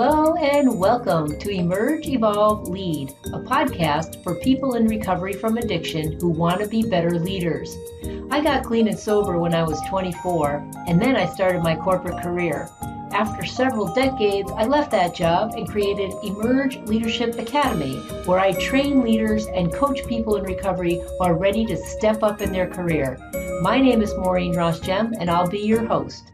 Hello and welcome to Emerge, Evolve, Lead, a podcast for people in recovery from addiction who want to be better leaders. I got clean and sober when I was 24, and then I started my corporate career. After several decades, I left that job and created Emerge Leadership Academy, where I train leaders and coach people in recovery who are ready to step up in their career. My name is Maureen Ross Gem, and I'll be your host.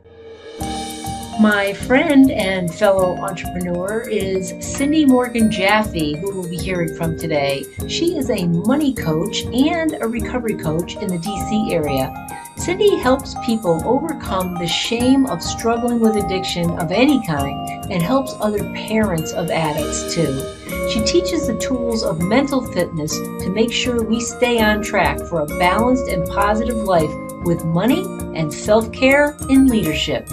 My friend and fellow entrepreneur is Cindy Morgan Jaffe, who we'll be hearing from today. She is a money coach and a recovery coach in the DC area. Cindy helps people overcome the shame of struggling with addiction of any kind and helps other parents of addicts too. She teaches the tools of mental fitness to make sure we stay on track for a balanced and positive life with money and self care in leadership.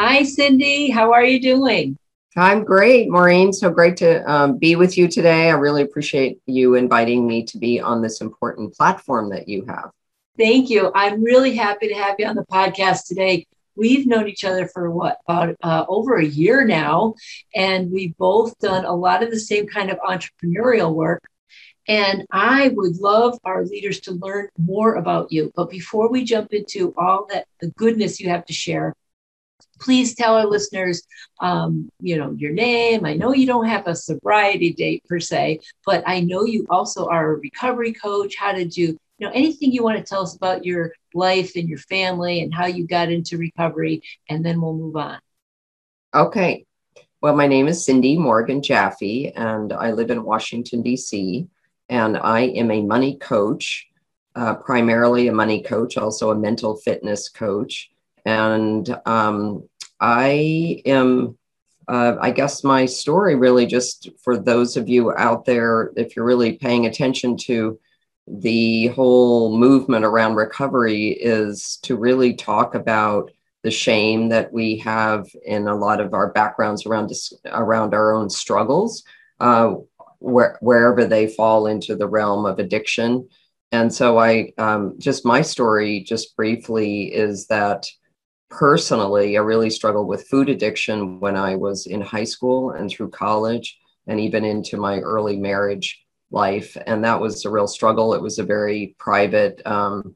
Hi, Cindy. How are you doing? I'm great, Maureen. So great to um, be with you today. I really appreciate you inviting me to be on this important platform that you have. Thank you. I'm really happy to have you on the podcast today. We've known each other for what, about uh, over a year now, and we've both done a lot of the same kind of entrepreneurial work. And I would love our leaders to learn more about you. But before we jump into all that the goodness you have to share, please tell our listeners, um, you know, your name. I know you don't have a sobriety date per se, but I know you also are a recovery coach. How did you, you know, anything you want to tell us about your life and your family and how you got into recovery, and then we'll move on. Okay. Well, my name is Cindy Morgan Jaffe, and I live in Washington, D.C., and I am a money coach, uh, primarily a money coach, also a mental fitness coach. And um, I am, uh, I guess my story really just for those of you out there, if you're really paying attention to the whole movement around recovery, is to really talk about the shame that we have in a lot of our backgrounds around around our own struggles, uh, where, wherever they fall into the realm of addiction. And so I um, just my story, just briefly, is that personally, I really struggled with food addiction when I was in high school and through college, and even into my early marriage life. And that was a real struggle. It was a very private, um,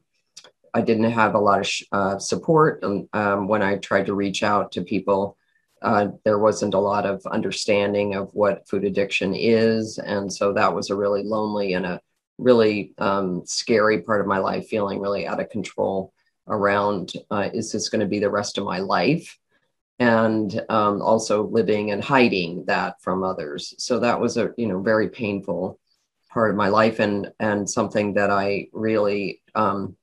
I didn't have a lot of sh- uh, support. And um, when I tried to reach out to people, uh, there wasn't a lot of understanding of what food addiction is. And so that was a really lonely and a really um, scary part of my life, feeling really out of control around uh, is this going to be the rest of my life? And um, also living and hiding that from others. So that was a you know very painful part of my life and and something that I really um,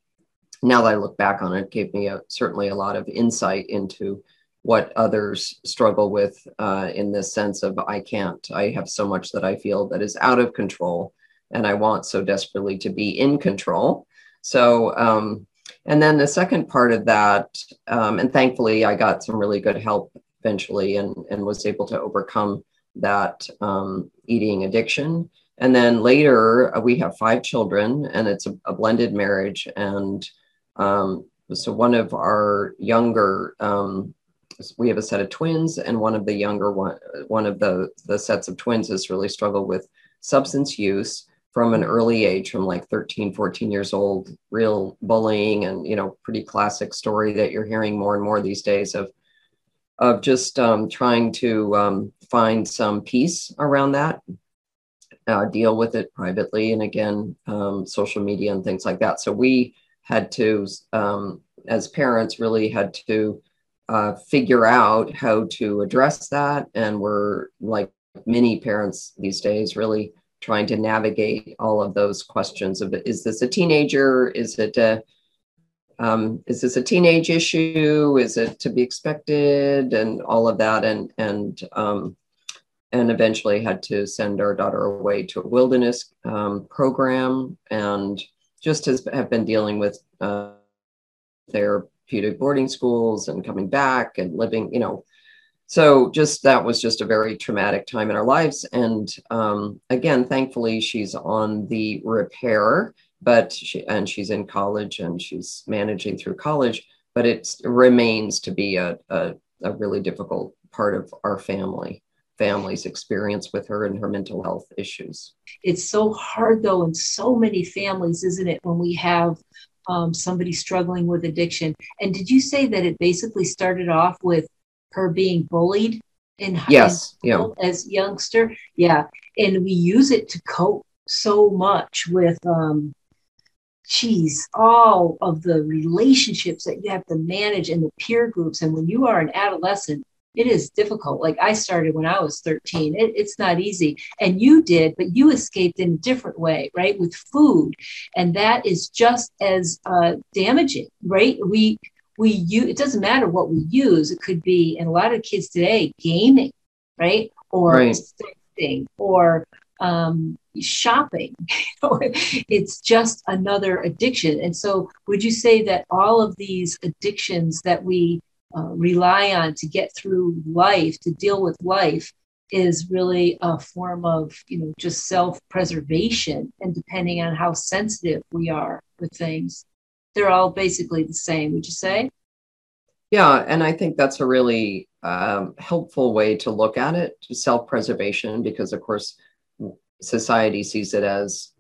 now that I look back on it gave me a, certainly a lot of insight into what others struggle with uh, in this sense of I can't. I have so much that I feel that is out of control, and I want so desperately to be in control. So um, and then the second part of that, um, and thankfully I got some really good help eventually and, and was able to overcome that um, eating addiction. And then later uh, we have five children and it's a, a blended marriage. And um, so one of our younger, um, we have a set of twins and one of the younger one, one of the, the sets of twins has really struggled with substance use from an early age from like 13 14 years old real bullying and you know pretty classic story that you're hearing more and more these days of of just um, trying to um, find some peace around that uh, deal with it privately and again um, social media and things like that. So we had to um, as parents really had to uh, figure out how to address that. And we're like many parents these days really trying to navigate all of those questions of is this a teenager? Is it a um, is this a teenage issue? Is it to be expected? And all of that. And and um, and eventually had to send our daughter away to a wilderness um, program and just has have been dealing with uh, therapeutic boarding schools and coming back and living you know so just that was just a very traumatic time in our lives and um, again thankfully she's on the repair but she and she's in college and she's managing through college but it remains to be a, a, a really difficult part of our family family's experience with her and her mental health issues. It's so hard, though, in so many families, isn't it, when we have um, somebody struggling with addiction? And did you say that it basically started off with her being bullied in yes, in yeah. as youngster? Yeah, and we use it to cope so much with um, geez, all of the relationships that you have to manage in the peer groups. And when you are an adolescent, it is difficult. Like I started when I was 13. It, it's not easy. And you did, but you escaped in a different way, right? With food. And that is just as uh, damaging, right? We, we use, it doesn't matter what we use. It could be, and a lot of kids today, gaming, right? Or right. or um, shopping. it's just another addiction. And so, would you say that all of these addictions that we uh, rely on to get through life, to deal with life, is really a form of, you know, just self-preservation. And depending on how sensitive we are with things, they're all basically the same. Would you say? Yeah, and I think that's a really um, helpful way to look at it, self-preservation, because of course society sees it as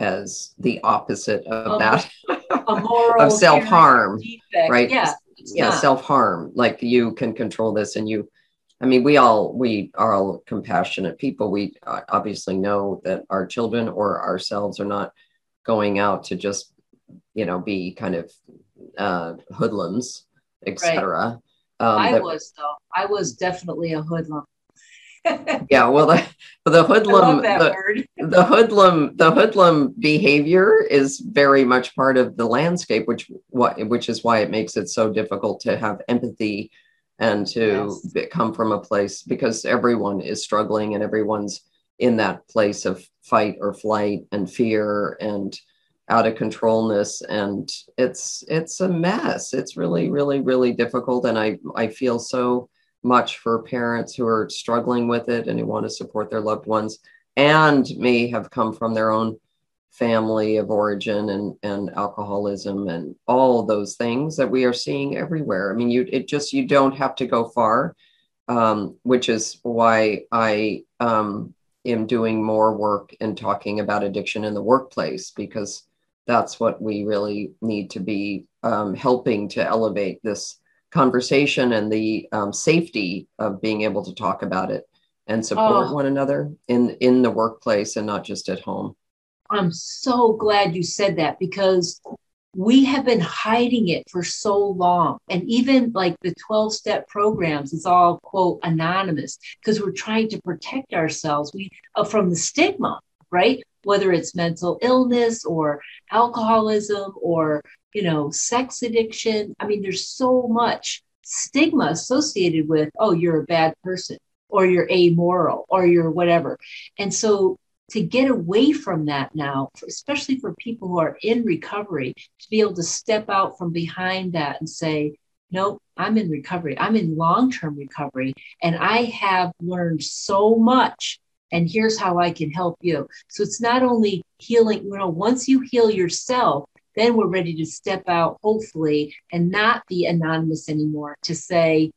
as the opposite of that of self-harm right yeah yeah self-harm like you can control this and you i mean we all we are all compassionate people we uh, obviously know that our children or ourselves are not going out to just you know be kind of uh hoodlums etc right. um, i that, was though i was definitely a hoodlum yeah, well, the, the hoodlum, the, the, hoodlum, the hoodlum behavior is very much part of the landscape, which what which is why it makes it so difficult to have empathy and to yes. come from a place because everyone is struggling and everyone's in that place of fight or flight and fear and out of controlness and it's it's a mess it's really really really difficult and i i feel so much for parents who are struggling with it and who want to support their loved ones and may have come from their own family of origin and, and alcoholism and all those things that we are seeing everywhere. I mean, you it just you don't have to go far, um, which is why I um, am doing more work and talking about addiction in the workplace because that's what we really need to be um, helping to elevate this conversation and the um, safety of being able to talk about it and support oh. one another in in the workplace and not just at home. I'm so glad you said that because we have been hiding it for so long. And even like the 12 step programs is all quote anonymous because we're trying to protect ourselves. We uh, from the stigma right whether it's mental illness or alcoholism or you know, sex addiction. I mean, there's so much stigma associated with, oh, you're a bad person or you're amoral or you're whatever. And so to get away from that now, especially for people who are in recovery, to be able to step out from behind that and say, no, I'm in recovery. I'm in long term recovery. And I have learned so much. And here's how I can help you. So it's not only healing, you know, once you heal yourself, then we're ready to step out, hopefully, and not be anonymous anymore to say,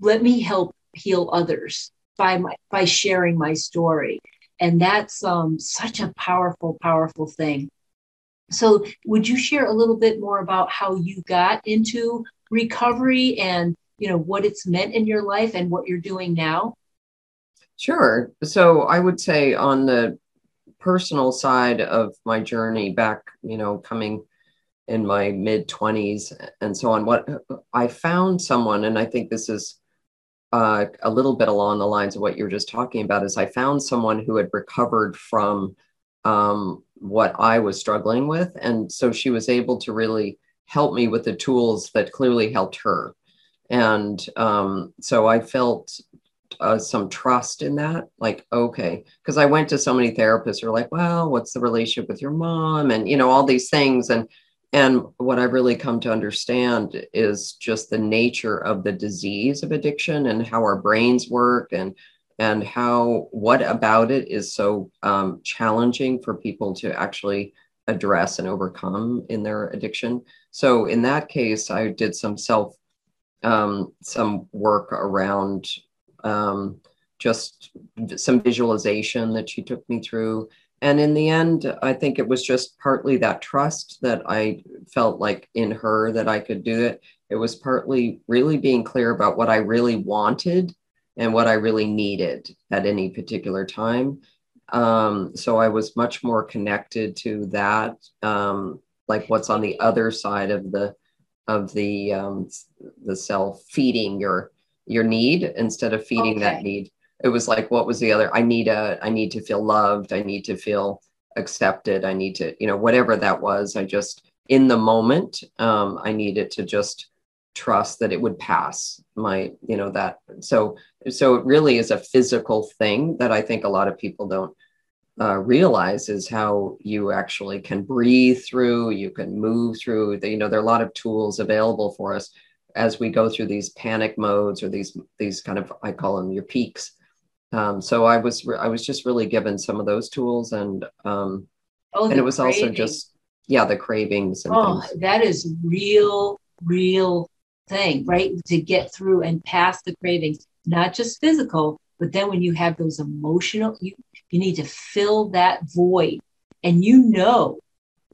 let me help heal others by my by sharing my story. And that's um, such a powerful, powerful thing. So, would you share a little bit more about how you got into recovery and you know what it's meant in your life and what you're doing now? Sure. So, I would say on the personal side of my journey back, you know, coming in my mid 20s and so on, what I found someone, and I think this is uh, a little bit along the lines of what you were just talking about, is I found someone who had recovered from um, what I was struggling with. And so she was able to really help me with the tools that clearly helped her. And um, so I felt uh, some trust in that like okay because i went to so many therapists who are like well what's the relationship with your mom? and you know all these things and and what i've really come to understand is just the nature of the disease of addiction and how our brains work and and how what about it is so um, challenging for people to actually address and overcome in their addiction. So in that case i did some self um, some work around um, just some visualization that she took me through. And in the end, I think it was just partly that trust that I felt like in her that I could do it. It was partly really being clear about what I really wanted and what I really needed at any particular time. Um, so I was much more connected to that, um, like what's on the other side of the of the um, the self feeding your your need instead of feeding okay. that need. It was like what was the other? I need a I need to feel loved. I need to feel accepted. I need to you know whatever that was. I just in the moment um, I needed to just trust that it would pass my you know that so so it really is a physical thing that i think a lot of people don't uh, realize is how you actually can breathe through you can move through the, you know there are a lot of tools available for us as we go through these panic modes or these these kind of i call them your peaks um, so i was i was just really given some of those tools and um, oh, and it was also just yeah the cravings and oh things. that is real real thing, right? To get through and pass the cravings, not just physical, but then when you have those emotional, you, you need to fill that void. And you know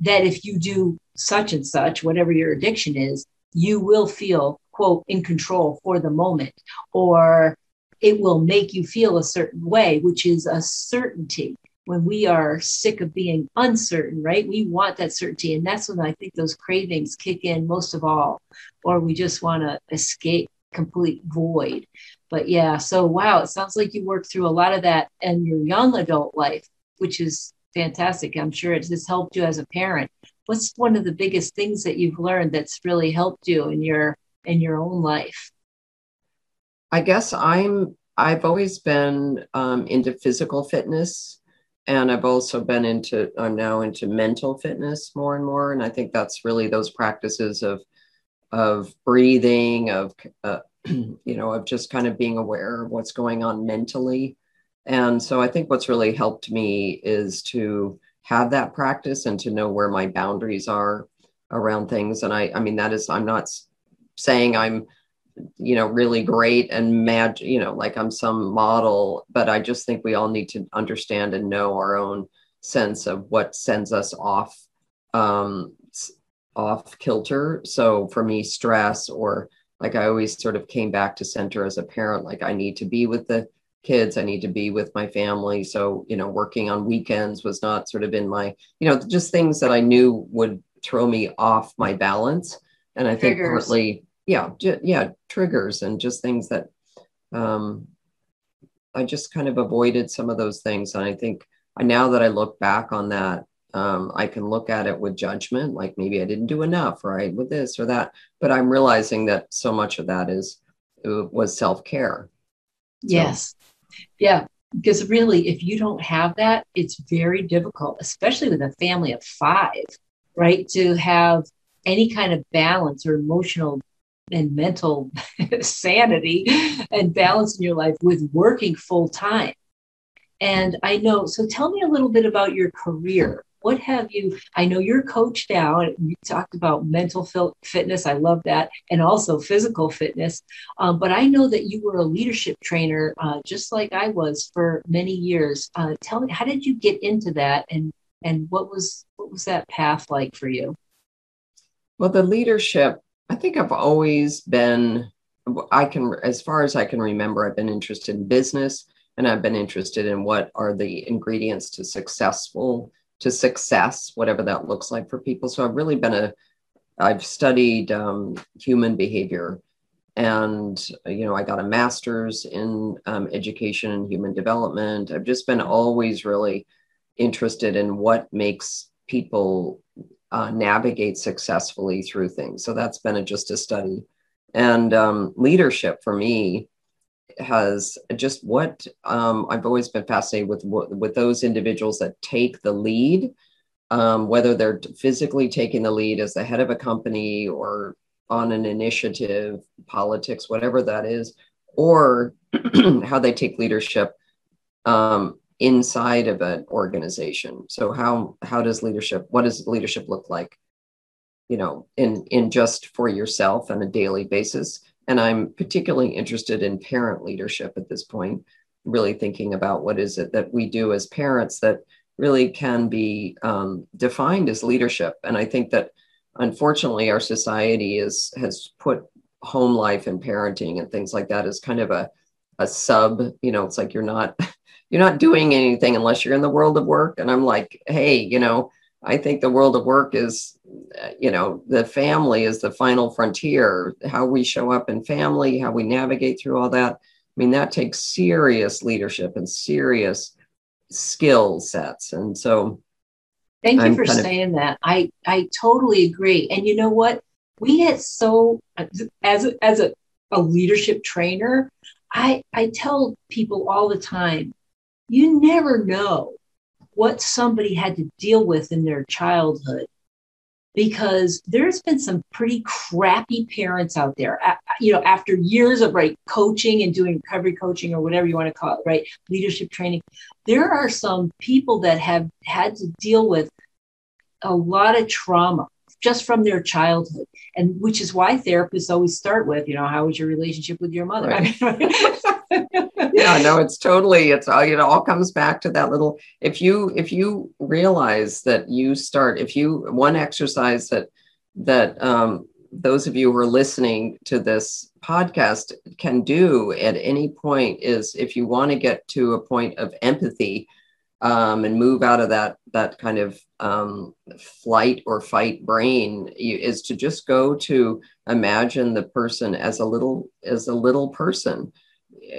that if you do such and such, whatever your addiction is, you will feel, quote, in control for the moment, or it will make you feel a certain way, which is a certainty when we are sick of being uncertain, right? We want that certainty. And that's when I think those cravings kick in most of all, or we just want to escape complete void. But yeah, so wow, it sounds like you worked through a lot of that in your young adult life, which is fantastic. I'm sure it has helped you as a parent. What's one of the biggest things that you've learned that's really helped you in your in your own life? I guess I'm I've always been um, into physical fitness and I've also been into I'm now into mental fitness more and more, and I think that's really those practices of of breathing, of uh, you know, of just kind of being aware of what's going on mentally. And so I think what's really helped me is to have that practice and to know where my boundaries are around things. And I, I mean, that is, I'm not saying I'm you know really great and mad you know like i'm some model but i just think we all need to understand and know our own sense of what sends us off um off kilter so for me stress or like i always sort of came back to center as a parent like i need to be with the kids i need to be with my family. So you know working on weekends was not sort of in my you know just things that i knew would throw me off my balance. And i think partly yeah j- yeah triggers and just things that um, i just kind of avoided some of those things. And i think now that i look back on that um, i can look at it with judgment like maybe i didn't do enough right with this or that. But i'm realizing that so much of that is uh, was self-care. So. yes yeah because really if you don't have that it's very difficult especially with a family of five right to have any kind of balance or emotional and mental sanity and balance in your life with working full time. And I know, so tell me a little bit about your career. What have you? I know you're coach now, and you talked about mental fitness. I love that, and also physical fitness. Um, but I know that you were a leadership trainer, uh, just like I was for many years. Uh, tell me, how did you get into that, and and what was what was that path like for you? Well, the leadership I think I've always been, I can, as far as I can remember, I've been interested in business and I've been interested in what are the ingredients to successful, to success, whatever that looks like for people. So I've really been a, I've studied um, human behavior and, you know, I got a master's in um, education and human development. I've just been always really interested in what makes people uh, navigate successfully through things. So that's been a, just a study. And um, leadership for me has just what um, I've always been fascinated with with those individuals that take the lead, um, whether they're physically taking the lead as the head of a company or on an initiative, politics, whatever that is, or how they take leadership um, inside of an organization. So how how does leadership what does leadership look like you know in in just for yourself on a daily basis and i'm particularly interested in parent leadership at this point really thinking about what is it that we do as parents that really can be um, defined as leadership. And I think that unfortunately our society is has put home life and parenting and things like that as kind of a a sub. You know, it's like you're not you're not doing anything unless you're in the world of work. And I'm like, hey, you know, I think the world of work is, you know, the family is the final frontier. How we show up in family, how we navigate through all that. I mean, that takes serious leadership and serious skill sets. And so, thank you I'm for saying of, that. I I totally agree. And you know what? We get so as a, as a, a leadership trainer, I I tell people all the time, you never know what somebody had to deal with in their childhood because there's been some pretty crappy parents out there you know after years of right coaching and doing recovery coaching or whatever you want to call it right leadership training there are some people that have had to deal with a lot of trauma just from their childhood and which is why therapists always start with you know how was your relationship with your mother right. I mean, yeah, no, it's totally, it's all, it all comes back to that little, if you, if you realize that you start, if you, one exercise that, that, um, those of you who are listening to this podcast can do at any point is if you want to get to a point of empathy um, and move out of that that kind of um, flight or fight brain you, is to just go to imagine the person as a little as a little person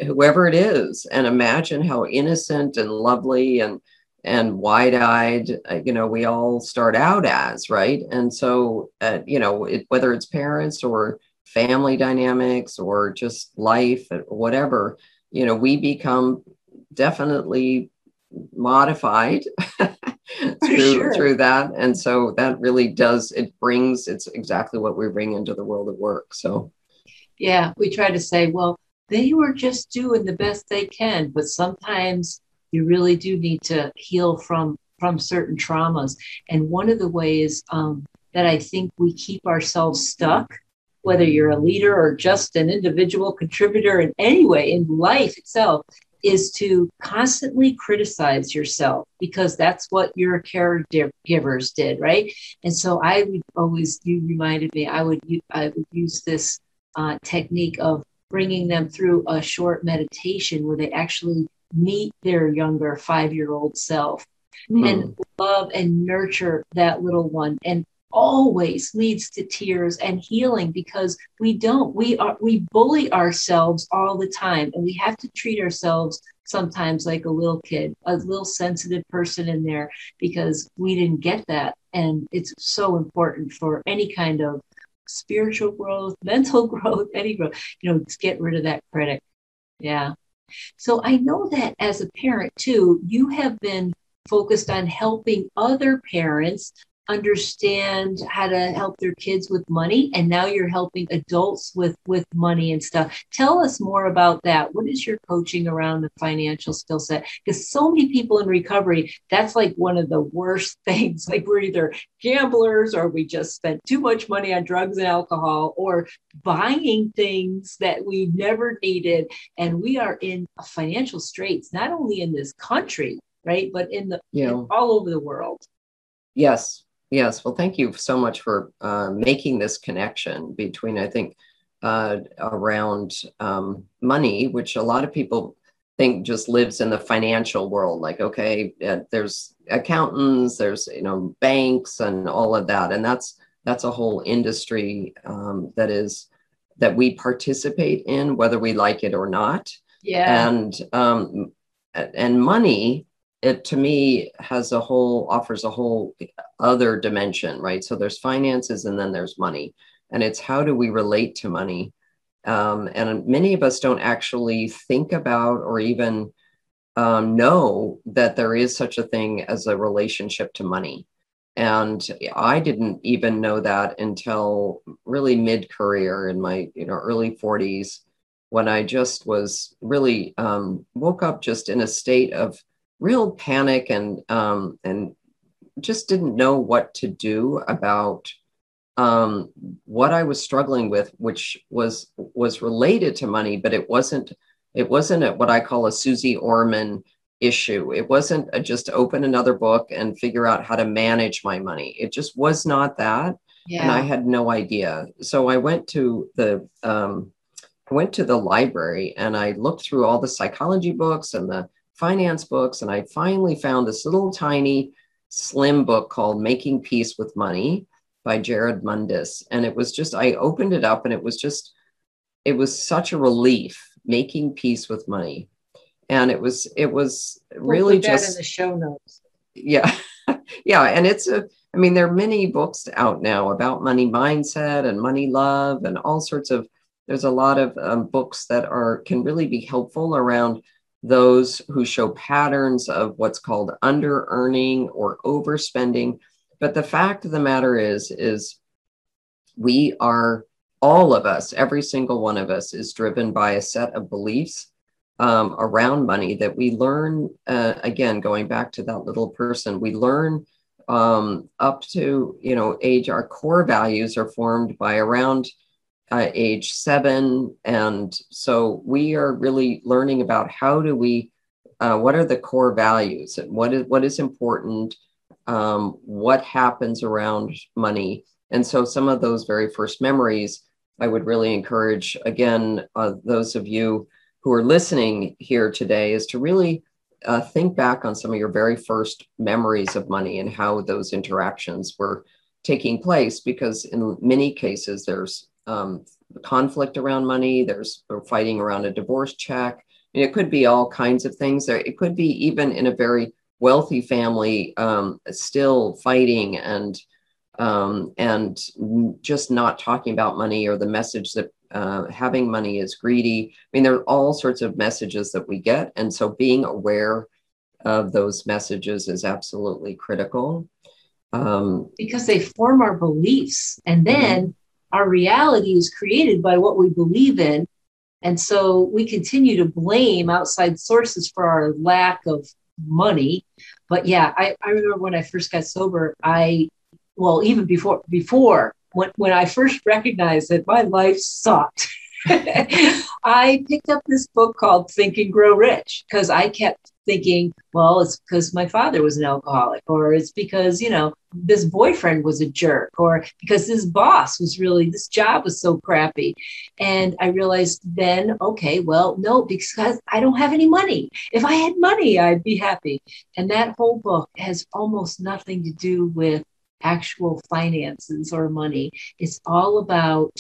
whoever it is and imagine how innocent and lovely and and wide-eyed uh, you know we all start out as right? And so uh, you know it, whether it's parents or family dynamics or just life or whatever you know we become definitely modified through sure. through that. And so that really does it brings it's exactly what we bring into the world of work so. Yeah we try to say well they were just doing the best they can but sometimes you really do need to heal from from certain traumas. And one of the ways um, that i think we keep ourselves stuck whether you're a leader or just an individual contributor in any way in life itself is to constantly criticize yourself because that's what your caregivers did right? And so i would always you reminded me i would i would use this uh, technique of bringing them through a short meditation where they actually meet their younger five year old self mm. and love and nurture that little one and always leads to tears and healing because we don't we are we bully ourselves all the time and we have to treat ourselves sometimes like a little kid a little sensitive person in there because we didn't get that and it's so important for any kind of spiritual growth, mental growth, any growth, you know, get rid of that critic. Yeah. So I know that as a parent too, you have been focused on helping other parents understand how to help their kids with money and now you're helping adults with with money and stuff. Tell us more about that. What is your coaching around the financial skill set? Because so many people in recovery that's like one of the worst things. Like we're either gamblers or we just spent too much money on drugs and alcohol or buying things that we never needed. And we are in financial straits not only in this country right but in the you know, all over the world. Yes Yes, well, thank you so much for uh, making this connection between, I think, uh, around um, money, which a lot of people think just lives in the financial world. Like, okay, uh, there's accountants, there's you know banks, and all of that, and that's that's a whole industry um, that is that we participate in, whether we like it or not. Yeah, and um, and money it to me has a whole offers a whole other dimension right? So there's finances and then there's money. And it's how do we relate to money? Um, and many of us don't actually think about or even um, know that there is such a thing as a relationship to money. And i didn't even know that until really mid-career in my you know early 40s when i just was really um, woke up just in a state of real panic and um, and just didn't know what to do about um, what I was struggling with, which was was related to money, but it wasn't It wasn't a, what I call a Suze Orman issue. It wasn't a, just open another book and figure out how to manage my money. It just was not that. Yeah. And I had no idea. So I went to the um, I went to the library and I looked through all the psychology books and the finance books, and I finally found this little tiny slim book called Making Peace with Money by Jerrold Mundis. And it was just, I opened it up and it was just, it was such a relief making peace with money. And it was, it was really we'll just in the show notes. Yeah. yeah. And it's a, I mean, there are many books out now about money mindset and money love and all sorts of, there's a lot of um, books that are, can really be helpful around those who show patterns of what's called under earning or overspending. But the fact of the matter is, is we are all of us, every single one of us is driven by a set of beliefs um, around money that we learn, uh, again, going back to that little person, we learn um, up to, you know, age, our core values are formed by around uh, age seven. And so we are really learning about how do we, uh, what are the core values and what is, what is important, um, what happens around money. And so some of those very first memories, I would really encourage, again, uh, those of you who are listening here today, is to really uh, think back on some of your very first memories of money and how those interactions were taking place because in many cases there's um, conflict around money. There's fighting around a divorce check. And it could be all kinds of things. There, it could be even in a very wealthy family, um, still fighting and um, and just not talking about money or the message that uh, having money is greedy. I mean, there are all sorts of messages that we get, and so being aware of those messages is absolutely critical. Um, because they form our beliefs, and then. Mm-hmm our reality is created by what we believe in. And so we continue to blame outside sources for our lack of money. But yeah, I, I remember when I first got sober, I, well, even before, before when, when I first recognized that my life sucked, I picked up this book called Think and Grow Rich because I kept thinking, well, it's because my father was an alcoholic, or it's because, you know, this boyfriend was a jerk, or because this boss was really, this job was so crappy. And I realized then, okay, well, no, because I don't have any money. If I had money, I'd be happy. And that whole book has almost nothing to do with actual finances or money. It's all about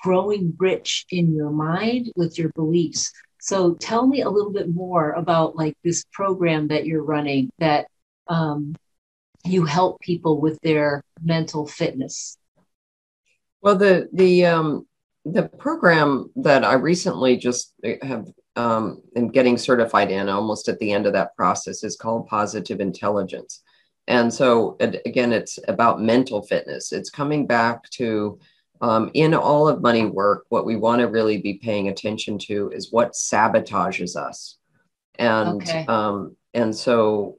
growing rich in your mind with your beliefs. So tell me a little bit more about like this program that you're running that um, you help people with their mental fitness. Well, the the um, the program that I recently just have um, getting certified in, almost at the end of that process, is called Positive Intelligence. And so, again, it's about mental fitness. It's coming back to um, in all of money work, what we want to really be paying attention to is what sabotages us, and okay. um, and so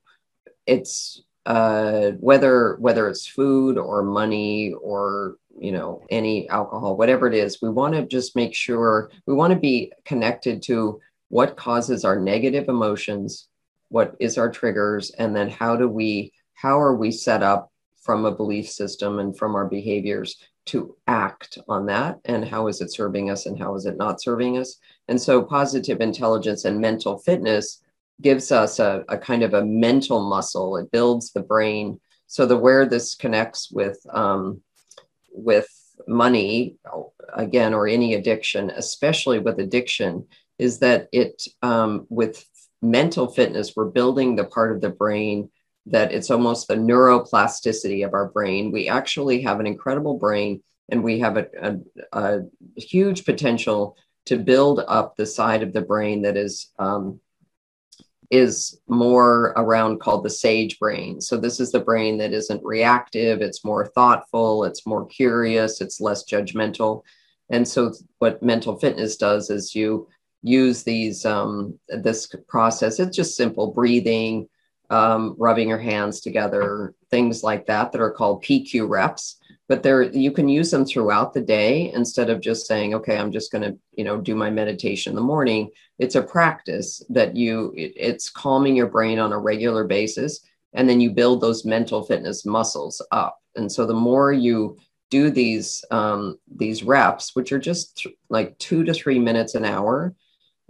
it's uh, whether whether it's food or money or you know any alcohol, whatever it is, we want to just make sure we want to be connected to what causes our negative emotions, what is our triggers, and then how do we how are we set up from a belief system and from our behaviors to act on that and how is it serving us and how is it not serving us. And so positive intelligence and mental fitness gives us a, a kind of a mental muscle. It builds the brain. So the where this connects with um, with money again or any addiction especially with addiction is that it um, with mental fitness we're building the part of the brain that it's almost the neuroplasticity of our brain. We actually have an incredible brain and we have a, a, a huge potential to build up the side of the brain that is um, is more around called the sage brain. So this is the brain that isn't reactive, it's more thoughtful, it's more curious, it's less judgmental. And so what mental fitness does is you use these um, this process. It's just simple breathing, um, rubbing your hands together, things like that, that are called PQ reps. but there you can use them throughout the day instead of just saying okay i'm just going to you know do my meditation in the morning it's a practice that you it, it's calming your brain on a regular basis and then you build those mental fitness muscles up and so the more you do these um, these reps which are just th- like two to three minutes an hour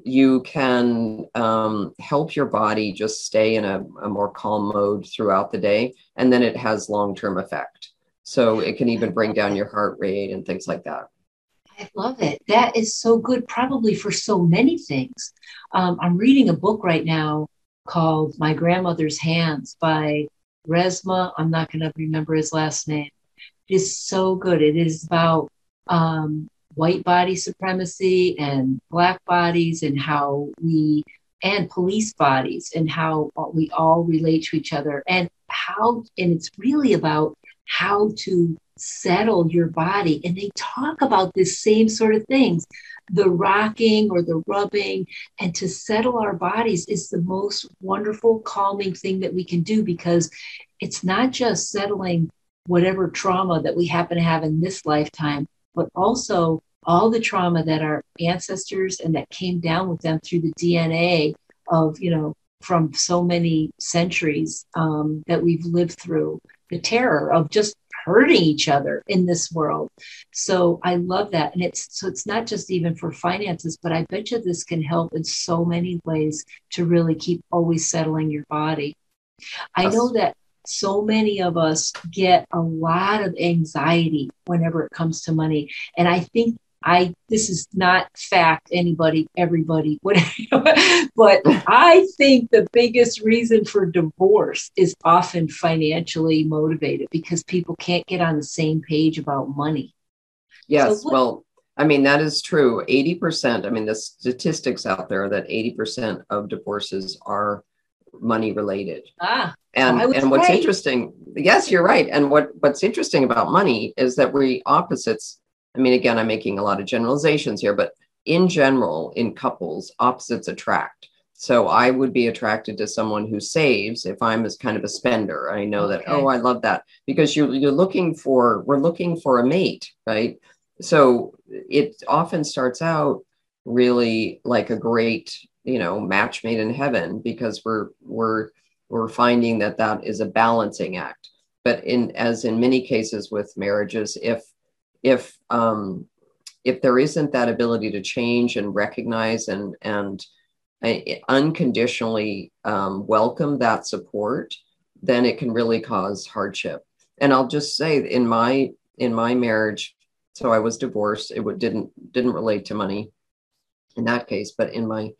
you can um, help your body just stay in a, a more calm mode throughout the day and then it has long-term effect so it can even bring down your heart rate and things like that. I love it. That is so good, probably for so many things. Um, I'm reading a book right now called My Grandmother's Hands by Resmaa I'm not going to remember his last name. It is so good. It is about um, white body supremacy and black bodies and how we, and police bodies and how we all relate to each other and how, and it's really about how to settle your body. And they talk about this same sort of things the rocking or the rubbing, and to settle our bodies is the most wonderful, calming thing that we can do because it's not just settling whatever trauma that we happen to have in this lifetime, but also all the trauma that our ancestors and that came down with them through the DNA of, you know, from so many centuries um, that we've lived through the terror of just hurting each other in this world. So I love that. And it's so it's not just even for finances, but I bet you this can help in so many ways to really keep always settling your body. I know that so many of us get a lot of anxiety whenever it comes to money. And I think I this is not fact anybody everybody whatever but I think the biggest reason for divorce is often financially motivated because people can't get on the same page about money. Yes, so what, well I mean that is true. 80%, I mean the statistics out there that 80% of divorces are money related. Ah. And and what's right. interesting, yes, you're right. And what what's interesting about money is that we opposites I mean, again, I'm making a lot of generalizations here, but in general, in couples, opposites attract. So I would be attracted to someone who saves if I'm as kind of a spender. I know okay. that, oh, I love that because you're, you're looking for, we're looking for a mate, right? So it often starts out really like a great, you know, match made in heaven because we're, we're, we're finding that that is a balancing act. But in, as in many cases with marriages, if if um, if there isn't that ability to change and recognize and and uh, unconditionally um, welcome that support, then it can really cause hardship. And I'll just say, in my in my marriage, so I was divorced. It didn't didn't relate to money in that case, but in my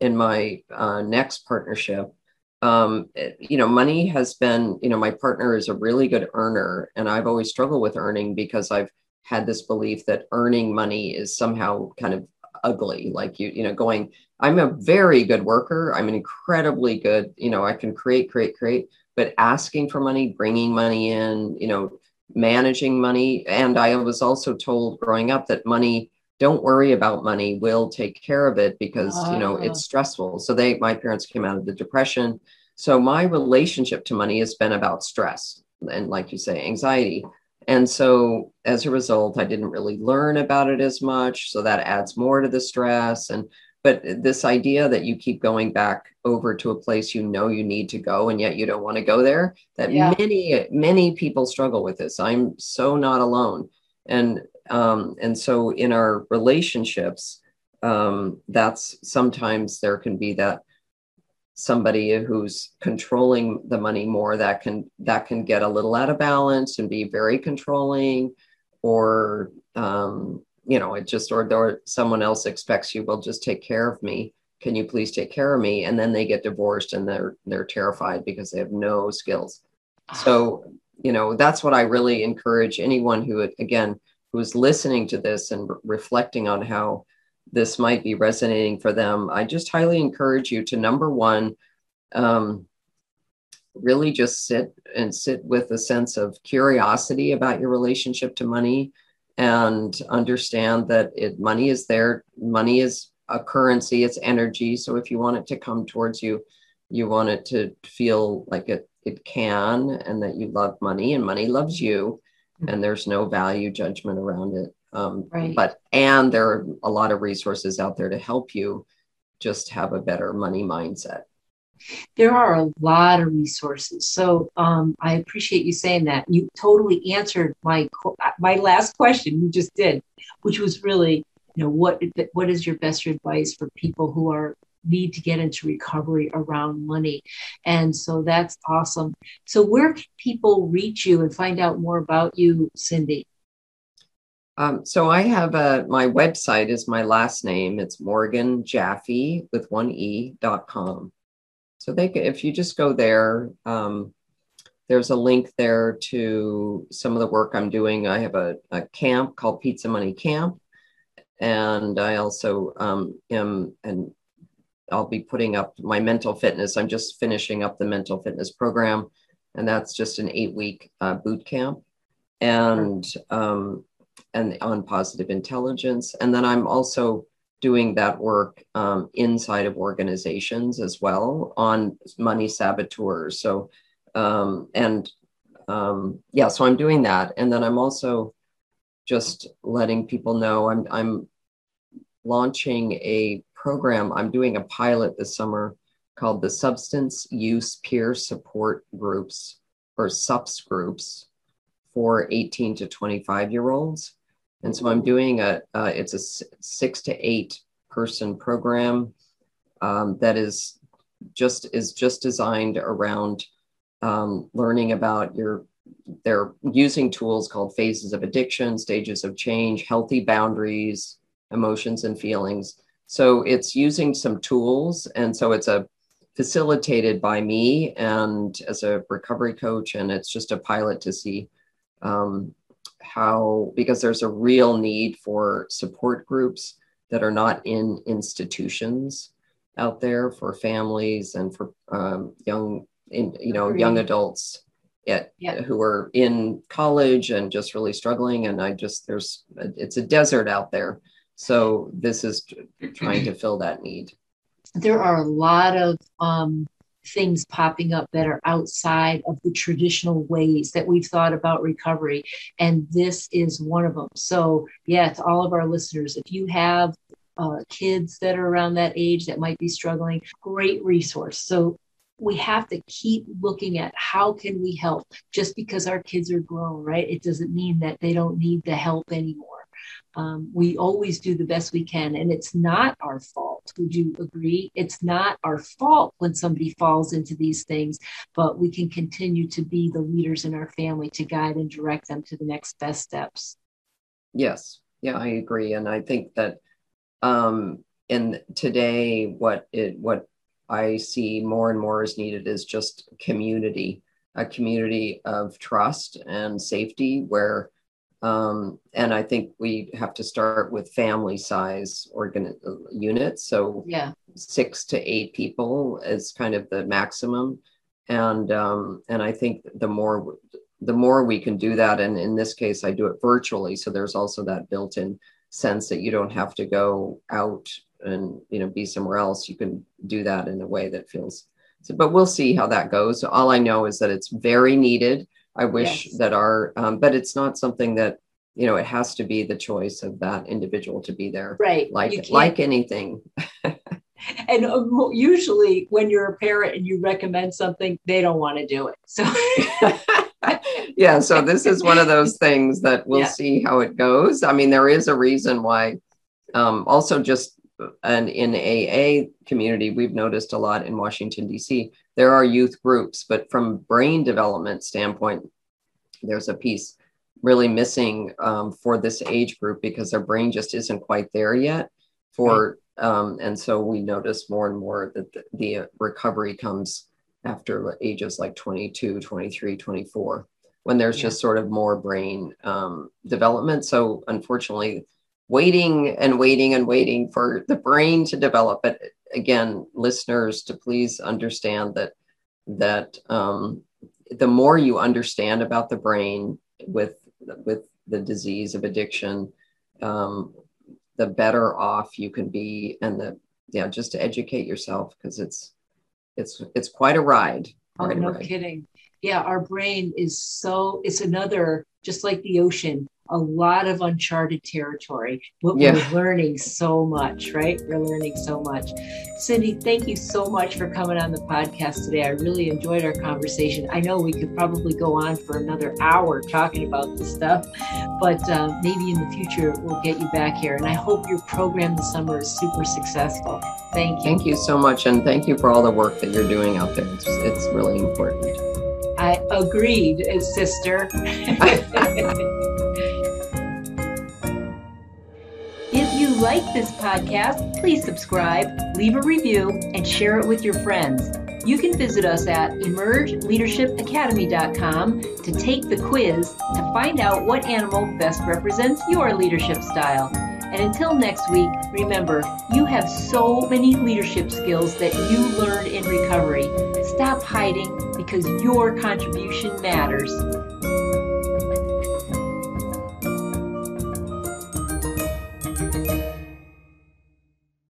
in my uh, next partnership, um, you know, money has been, you know, my partner is a really good earner, and I've always struggled with earning because I've had this belief that earning money is somehow kind of ugly like you you know going i'm a very good worker. I'm an incredibly good. You know i can create create create. But asking for money bringing money in you know managing money. And i was also told growing up that money don't worry about money. We'll take care of it because you know it's ah. stressful. So they my parents came out of the depression. So my relationship to money has been about stress and like you say anxiety and so as a result, I didn't really learn about it as much. So that adds more to the stress. And but this idea that you keep going back over to a place you know you need to go and yet you don't want to go there, that yeah. many, many people struggle with this. I'm so not alone. And um, and so in our relationships, um, that's sometimes there can be that somebody who's controlling the money more that can that can get a little out of balance and be very controlling or um, you know it just or, or someone else expects you will just take care of me. Can you please take care of me? And then they get divorced and they're they're terrified because they have no skills. So you know that's what i really encourage anyone who again who's listening to this and re- reflecting on how this might be resonating for them, I just highly encourage you to number one, um, really just sit and sit with a sense of curiosity about your relationship to money and understand that it money is there money is a currency it's energy so if you want it to come towards you you want it to feel like it it can and that you love money and money loves you mm-hmm. and there's no value judgment around it. Um, right. But and there are a lot of resources out there to help you just have a better money mindset. There are a lot of resources. So um, I appreciate you saying that. You totally answered my my last question. You just did, which was really, you know, what what is your best advice for people who are need to get into recovery around money. And so that's awesome. So, where can people reach you and find out more about you, Cindy? Um, so I have a my website is my last name. It's Morgan Jaffe with one e dot com. So they if you just go there, um, there's a link there to some of the work I'm doing. I have a, a camp called Pizza Money Camp, and I also um, am and I'll be putting up my mental fitness. I'm just finishing up the mental fitness program, and that's just an eight week uh, boot camp. And um, and on positive intelligence. And then I'm also doing that work um, inside of organizations as well on money saboteurs. So, um, and um, yeah, so I'm doing that. And then I'm also just letting people know I'm, I'm launching a program. I'm doing a pilot this summer called the Substance Use Peer Support Groups or SUPS groups for 18 to 25 year olds. And so I'm doing a, uh, it's a six to eight person program um, that is just is just designed around um, learning about your they're using tools called phases of addiction stages of change healthy boundaries emotions and feelings. So it's using some tools and so it's a facilitated by me and as a recovery coach and it's just a pilot to see um, how, because there's a real need for support groups that are not in institutions out there for families and for um, young, in, you know, young adults at, yeah. who are in college and just really struggling. And I just, there's, it's a desert out there. So this is trying to fill that need. There are a lot of um, things popping up that are outside of the traditional ways that we've thought about recovery. And this is one of them. So, yeah, to all of our listeners, if you have uh, kids that are around that age that might be struggling, great resource. So, we have to keep looking at how can we help just because our kids are grown right it doesn't mean that they don't need the help anymore um, we always do the best we can, and it's not our fault. Would you agree? It's not our fault when somebody falls into these things, but we can continue to be the leaders in our family to guide and direct them to the next best steps. Yes, yeah, I agree, and I think that um, in today, what it what I see more and more is needed is just community, a community of trust and safety where um, and I think we have to start with family size organ units. So yeah, six to eight people is kind of the maximum. And um, and I think the more the more we can do that, and in this case, I do it virtually. So there's also that built-in sense that you don't have to go out and you know be somewhere else. You can do that in a way that feels. So, but we'll see how that goes. All I know is that it's very needed I wish yes. that our, um, but it's not something that you know it has to be the choice of that individual to be there, right? Like like anything. and um, usually, when you're a parent and you recommend something, they don't want to do it. So. yeah, so this is one of those things that we'll yeah. see how it goes. I mean, there is a reason why. Um, also, just and in AA community, we've noticed a lot in Washington D.C. There are youth groups, but from brain development standpoint, there's a piece really missing um, for this age group because their brain just isn't quite there yet. For um, and so we notice more and more that the, the recovery comes after ages like 22, 23, 24 when there's yeah. just sort of more brain um, development. So unfortunately, waiting and waiting and waiting for the brain to develop. But again, listeners, to please understand that that um, the more you understand about the brain with with the disease of addiction, um, the better off you can be, and the yeah, just to educate yourself because it's it's it's quite a ride. Oh, no ride. kidding. Yeah, our brain is so it's another just like the ocean, a lot of uncharted territory, but yeah. we're learning so much, right? We're learning so much. Cindy, thank you so much for coming on the podcast today. I really enjoyed our conversation. I know we could probably go on for another hour talking about this stuff, but uh, maybe in the future we'll get you back here. And I hope your program this summer is super successful. Thank you. Thank you so much. And thank you for all the work that you're doing out there. It's, it's really important. I agreed, sister. like this podcast, please subscribe, leave a review, and share it with your friends. You can visit us at emergeleadershipacademy.com to take the quiz to find out what animal best represents your leadership style. And until next week, remember, you have so many leadership skills that you learned in recovery. Stop hiding because your contribution matters.